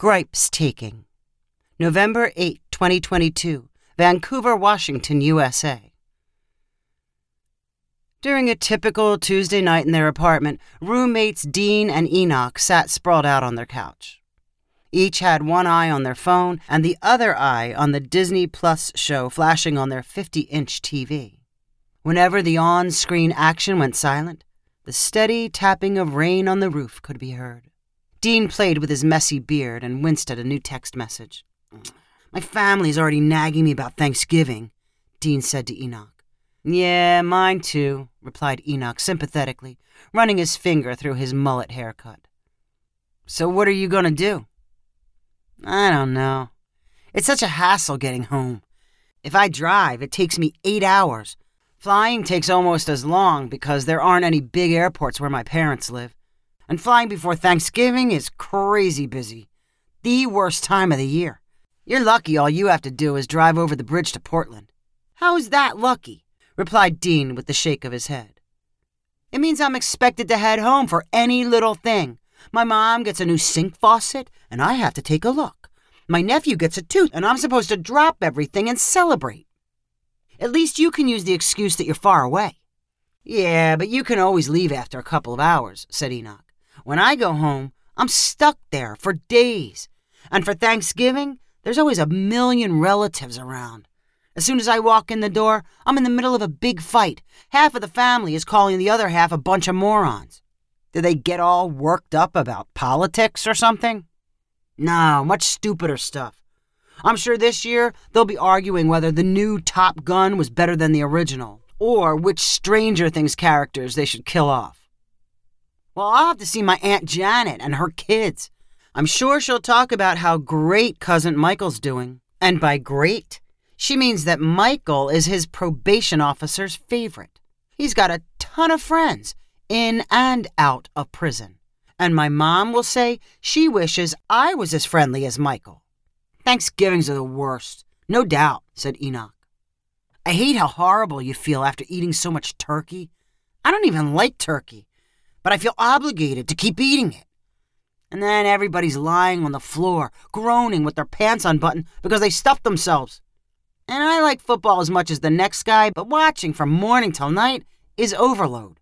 Gripes Taking. November 8, 2022, Vancouver, Washington, USA. During a typical Tuesday night in their apartment, roommates Dean and Enoch sat sprawled out on their couch. Each had one eye on their phone and the other eye on the Disney Plus show flashing on their 50 inch TV. Whenever the on screen action went silent, the steady tapping of rain on the roof could be heard. Dean played with his messy beard and winced at a new text message. My family's already nagging me about Thanksgiving, Dean said to Enoch. Yeah, mine too, replied Enoch sympathetically, running his finger through his mullet haircut. So what are you going to do? I don't know. It's such a hassle getting home. If I drive, it takes me eight hours. Flying takes almost as long because there aren't any big airports where my parents live. And flying before Thanksgiving is crazy busy. The worst time of the year. You're lucky all you have to do is drive over the bridge to Portland. How is that lucky? replied Dean with a shake of his head. It means I'm expected to head home for any little thing. My mom gets a new sink faucet, and I have to take a look. My nephew gets a tooth, and I'm supposed to drop everything and celebrate. At least you can use the excuse that you're far away. Yeah, but you can always leave after a couple of hours, said Enoch. When I go home, I'm stuck there for days. And for Thanksgiving, there's always a million relatives around. As soon as I walk in the door, I'm in the middle of a big fight. Half of the family is calling the other half a bunch of morons. Do they get all worked up about politics or something? No, much stupider stuff. I'm sure this year they'll be arguing whether the new Top Gun was better than the original, or which Stranger Things characters they should kill off. Well, I'll have to see my Aunt Janet and her kids. I'm sure she'll talk about how great Cousin Michael's doing. And by great, she means that Michael is his probation officer's favorite. He's got a ton of friends, in and out of prison. And my mom will say she wishes I was as friendly as Michael. Thanksgivings are the worst, no doubt, said Enoch. I hate how horrible you feel after eating so much turkey. I don't even like turkey but I feel obligated to keep eating it. And then everybody's lying on the floor, groaning with their pants unbuttoned because they stuffed themselves. And I like football as much as the next guy, but watching from morning till night is overload.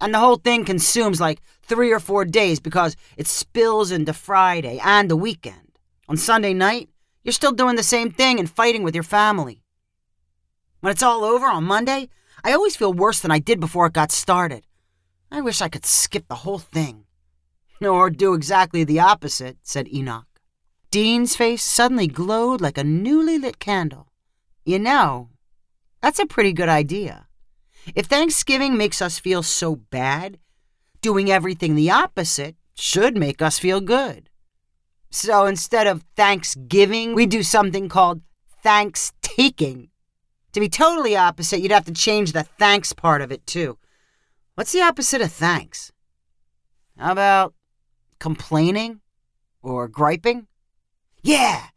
And the whole thing consumes like three or four days because it spills into Friday and the weekend. On Sunday night, you're still doing the same thing and fighting with your family. When it's all over on Monday, I always feel worse than I did before it got started. I wish I could skip the whole thing. Or do exactly the opposite, said Enoch. Dean's face suddenly glowed like a newly lit candle. You know, that's a pretty good idea. If Thanksgiving makes us feel so bad, doing everything the opposite should make us feel good. So instead of Thanksgiving, we do something called thanks taking. To be totally opposite, you'd have to change the thanks part of it too. What's the opposite of thanks? How about complaining or griping? Yeah,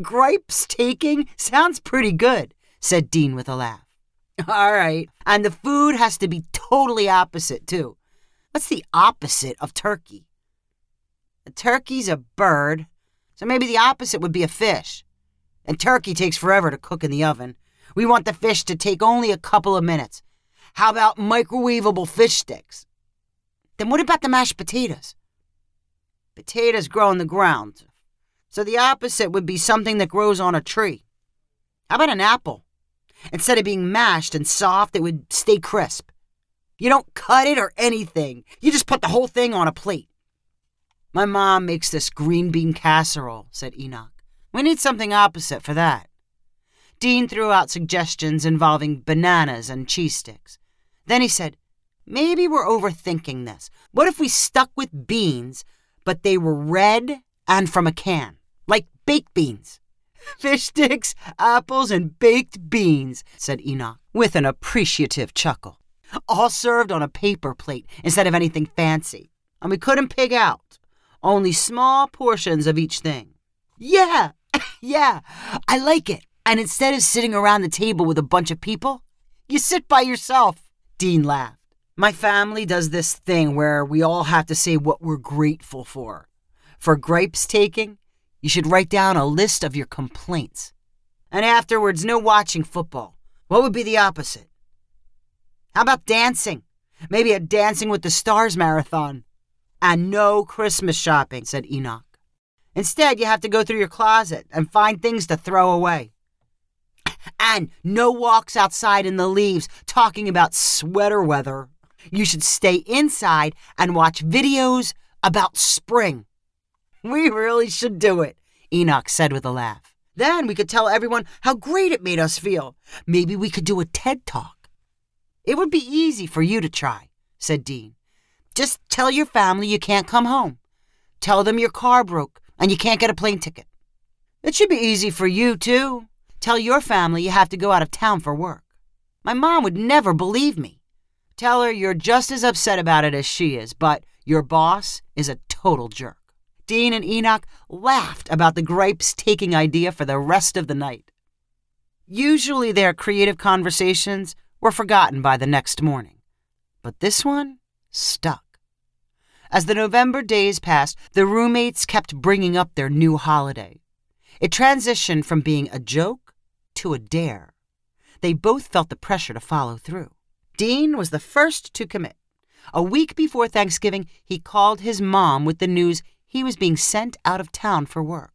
gripes taking sounds pretty good, said Dean with a laugh. All right, and the food has to be totally opposite, too. What's the opposite of turkey? A turkey's a bird, so maybe the opposite would be a fish. And turkey takes forever to cook in the oven. We want the fish to take only a couple of minutes. How about microwavable fish sticks? Then what about the mashed potatoes? Potatoes grow in the ground, so the opposite would be something that grows on a tree. How about an apple? Instead of being mashed and soft, it would stay crisp. You don't cut it or anything, you just put the whole thing on a plate. My mom makes this green bean casserole, said Enoch. We need something opposite for that. Dean threw out suggestions involving bananas and cheese sticks. Then he said, Maybe we're overthinking this. What if we stuck with beans, but they were red and from a can, like baked beans? Fish sticks, apples, and baked beans, said Enoch, with an appreciative chuckle. All served on a paper plate instead of anything fancy. And we couldn't pig out, only small portions of each thing. Yeah, yeah, I like it. And instead of sitting around the table with a bunch of people, you sit by yourself. Dean laughed. My family does this thing where we all have to say what we're grateful for. For gripes taking, You should write down a list of your complaints. And afterwards, no watching football. What would be the opposite? How about dancing? Maybe a Dancing with the Stars marathon. And no Christmas shopping, said Enoch. Instead, you have to go through your closet and find things to throw away. And no walks outside in the leaves talking about sweater weather. You should stay inside and watch videos about spring. We really should do it, Enoch said with a laugh. Then we could tell everyone how great it made us feel. Maybe we could do a TED Talk. It would be easy for you to try, said Dean. Just tell your family you can't come home. Tell them your car broke and you can't get a plane ticket. It should be easy for you, too. Tell your family you have to go out of town for work. My mom would never believe me. Tell her you're just as upset about it as she is, but your boss is a total jerk. Dean and Enoch laughed about the gripes taking idea for the rest of the night. Usually their creative conversations were forgotten by the next morning, but this one stuck. As the November days passed, the roommates kept bringing up their new holiday. It transitioned from being a joke to a dare. They both felt the pressure to follow through. Dean was the first to commit. A week before Thanksgiving, he called his mom with the news he was being sent out of town for work.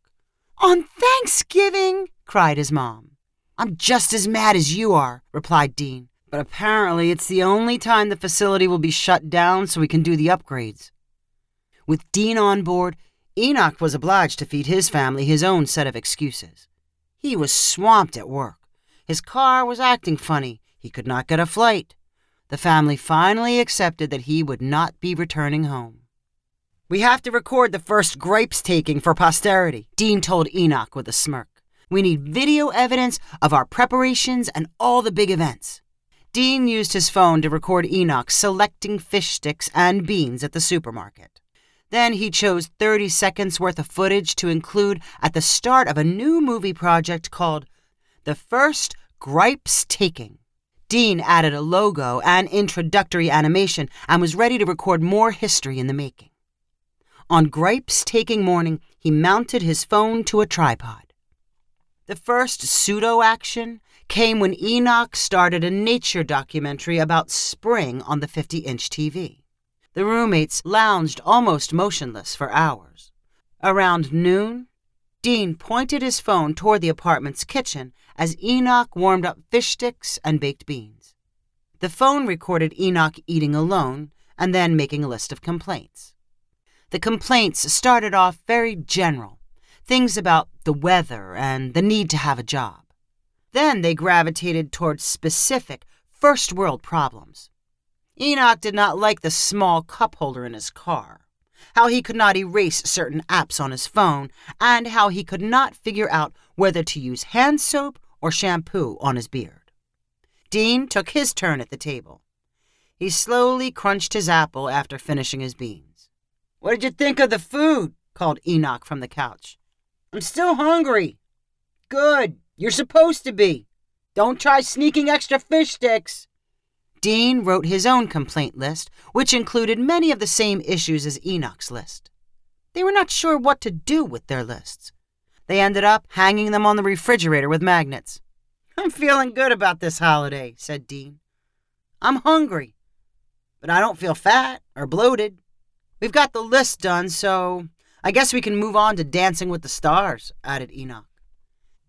On Thanksgiving? cried his mom. I'm just as mad as you are, replied Dean. But apparently, it's the only time the facility will be shut down so we can do the upgrades. With Dean on board, Enoch was obliged to feed his family his own set of excuses. He was swamped at work. His car was acting funny. He could not get a flight. The family finally accepted that he would not be returning home. We have to record the first gripes taking for posterity, Dean told Enoch with a smirk. We need video evidence of our preparations and all the big events. Dean used his phone to record Enoch selecting fish sticks and beans at the supermarket. Then he chose 30 seconds worth of footage to include at the start of a new movie project called The First Gripes Taking. Dean added a logo and introductory animation and was ready to record more history in the making. On Gripes taking morning, he mounted his phone to a tripod. The first pseudo action came when Enoch started a nature documentary about spring on the 50 inch TV. The roommates lounged almost motionless for hours. Around noon, Dean pointed his phone toward the apartment's kitchen as Enoch warmed up fish sticks and baked beans. The phone recorded Enoch eating alone and then making a list of complaints. The complaints started off very general, things about the weather and the need to have a job. Then they gravitated towards specific first world problems. Enoch did not like the small cup holder in his car, how he could not erase certain apps on his phone, and how he could not figure out whether to use hand soap or shampoo on his beard. Dean took his turn at the table. He slowly crunched his apple after finishing his beans. What did you think of the food? called Enoch from the couch. I'm still hungry. Good. You're supposed to be. Don't try sneaking extra fish sticks. Dean wrote his own complaint list, which included many of the same issues as Enoch's list. They were not sure what to do with their lists. They ended up hanging them on the refrigerator with magnets. I'm feeling good about this holiday, said Dean. I'm hungry, but I don't feel fat or bloated. We've got the list done, so I guess we can move on to Dancing with the Stars, added Enoch.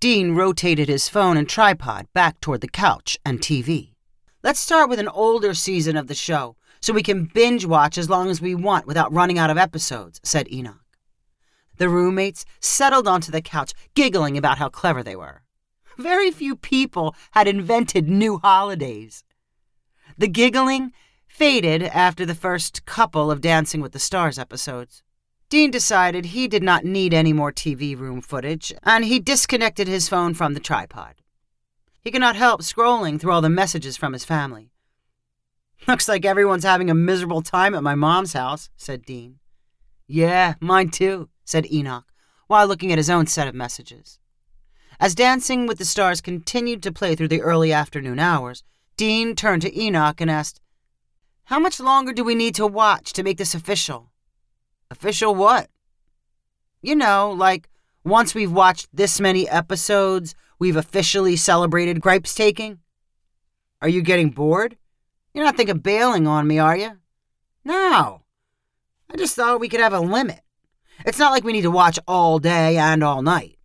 Dean rotated his phone and tripod back toward the couch and TV. Let's start with an older season of the show so we can binge watch as long as we want without running out of episodes, said Enoch. The roommates settled onto the couch, giggling about how clever they were. Very few people had invented new holidays. The giggling faded after the first couple of Dancing with the Stars episodes. Dean decided he did not need any more TV room footage, and he disconnected his phone from the tripod. He could not help scrolling through all the messages from his family. Looks like everyone's having a miserable time at my mom's house, said Dean. Yeah, mine too, said Enoch, while looking at his own set of messages. As Dancing with the Stars continued to play through the early afternoon hours, Dean turned to Enoch and asked, how much longer do we need to watch to make this official? Official what? You know, like Once we've watched this many episodes, we've officially celebrated gripes taking? Are you getting bored? You're not thinking of bailing on me, are you? No. I just thought we could have a limit. It's not like we need to watch all day and all night.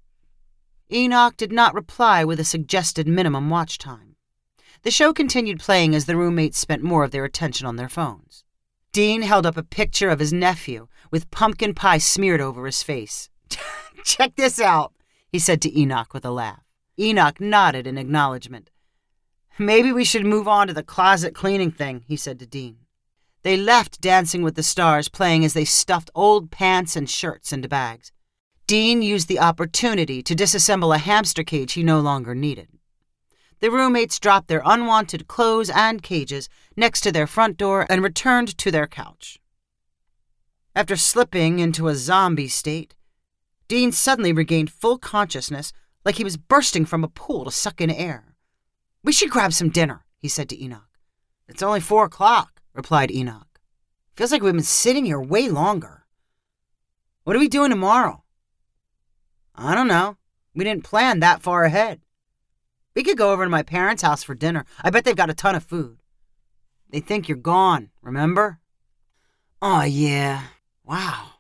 Enoch did not reply with a suggested minimum watch time. The show continued playing as the roommates spent more of their attention on their phones. Dean held up a picture of his nephew with pumpkin pie smeared over his face. Check this out, he said to Enoch with a laugh. Enoch nodded in acknowledgement. Maybe we should move on to the closet cleaning thing, he said to Dean. They left Dancing with the Stars playing as they stuffed old pants and shirts into bags. Dean used the opportunity to disassemble a hamster cage he no longer needed. The roommates dropped their unwanted clothes and cages next to their front door and returned to their couch. After slipping into a zombie state, Dean suddenly regained full consciousness like he was bursting from a pool to suck in air. We should grab some dinner, he said to Enoch. It's only four o'clock, replied Enoch. Feels like we've been sitting here way longer. What are we doing tomorrow? I don't know. We didn't plan that far ahead. We could go over to my parents' house for dinner. I bet they've got a ton of food. They think you're gone, remember? Oh, yeah. Wow.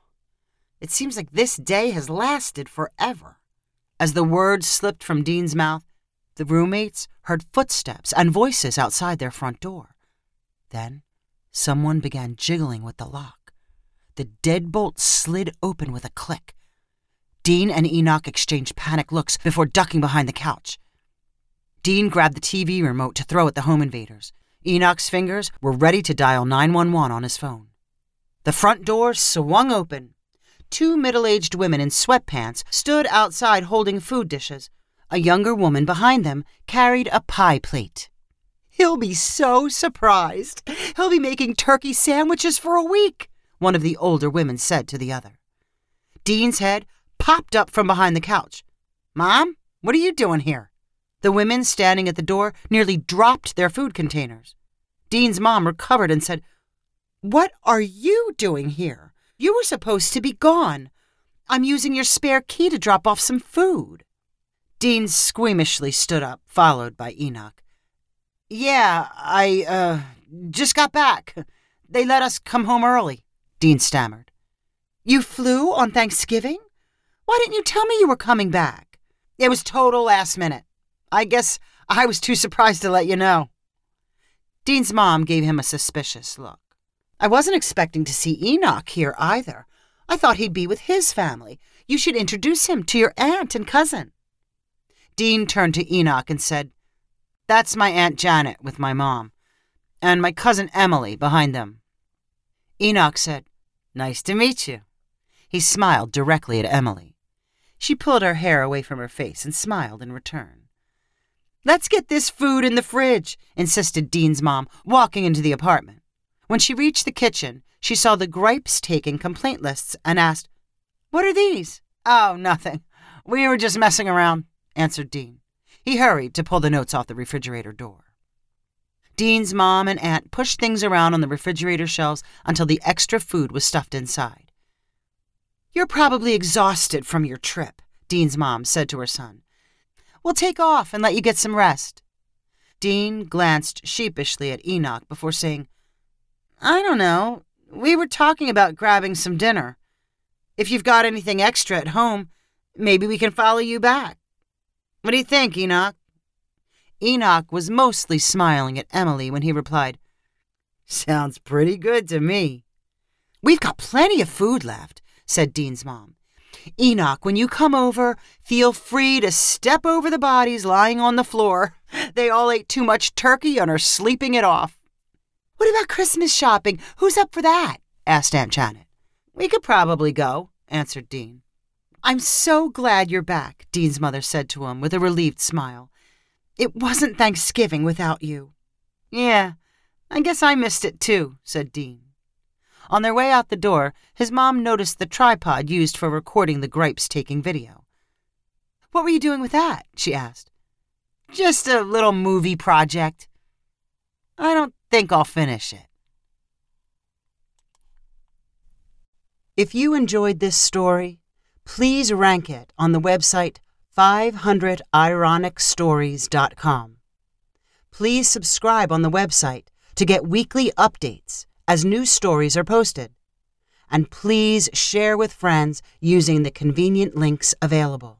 It seems like this day has lasted forever. As the words slipped from Dean's mouth, the roommates heard footsteps and voices outside their front door. Then, someone began jiggling with the lock. The deadbolt slid open with a click. Dean and Enoch exchanged panicked looks before ducking behind the couch. Dean grabbed the TV remote to throw at the home invaders. Enoch's fingers were ready to dial 911 on his phone. The front door swung open. Two middle aged women in sweatpants stood outside holding food dishes. A younger woman behind them carried a pie plate. He'll be so surprised. He'll be making turkey sandwiches for a week, one of the older women said to the other. Dean's head popped up from behind the couch. Mom, what are you doing here? The women standing at the door nearly dropped their food containers. Dean's mom recovered and said, What are you doing here? You were supposed to be gone. I'm using your spare key to drop off some food. Dean squeamishly stood up, followed by Enoch. Yeah, I, uh, just got back. They let us come home early, Dean stammered. You flew on Thanksgiving? Why didn't you tell me you were coming back? It was total last minute. I guess I was too surprised to let you know. Dean's mom gave him a suspicious look. I wasn't expecting to see Enoch here either. I thought he'd be with his family. You should introduce him to your aunt and cousin. Dean turned to Enoch and said, That's my Aunt Janet with my mom, and my cousin Emily behind them. Enoch said, Nice to meet you. He smiled directly at Emily. She pulled her hair away from her face and smiled in return. Let's get this food in the fridge, insisted Dean's mom, walking into the apartment. When she reached the kitchen, she saw the gripes taking complaint lists and asked, What are these? Oh, nothing. We were just messing around answered Dean. He hurried to pull the notes off the refrigerator door. Dean's mom and aunt pushed things around on the refrigerator shelves until the extra food was stuffed inside. You're probably exhausted from your trip, Dean's mom said to her son. We'll take off and let you get some rest. Dean glanced sheepishly at Enoch before saying, I don't know. We were talking about grabbing some dinner. If you've got anything extra at home, maybe we can follow you back. What do you think, Enoch? Enoch was mostly smiling at Emily when he replied, Sounds pretty good to me. We've got plenty of food left, said Dean's mom. Enoch, when you come over, feel free to step over the bodies lying on the floor. They all ate too much turkey and are sleeping it off. What about Christmas shopping? Who's up for that? asked Aunt Janet. We could probably go, answered Dean. I'm so glad you're back, Dean's mother said to him with a relieved smile. It wasn't Thanksgiving without you. Yeah, I guess I missed it too, said Dean. On their way out the door, his mom noticed the tripod used for recording the gripes taking video. What were you doing with that? she asked. Just a little movie project. I don't think I'll finish it. If you enjoyed this story, please rank it on the website 500ironicstories.com. Please subscribe on the website to get weekly updates as new stories are posted. And please share with friends using the convenient links available.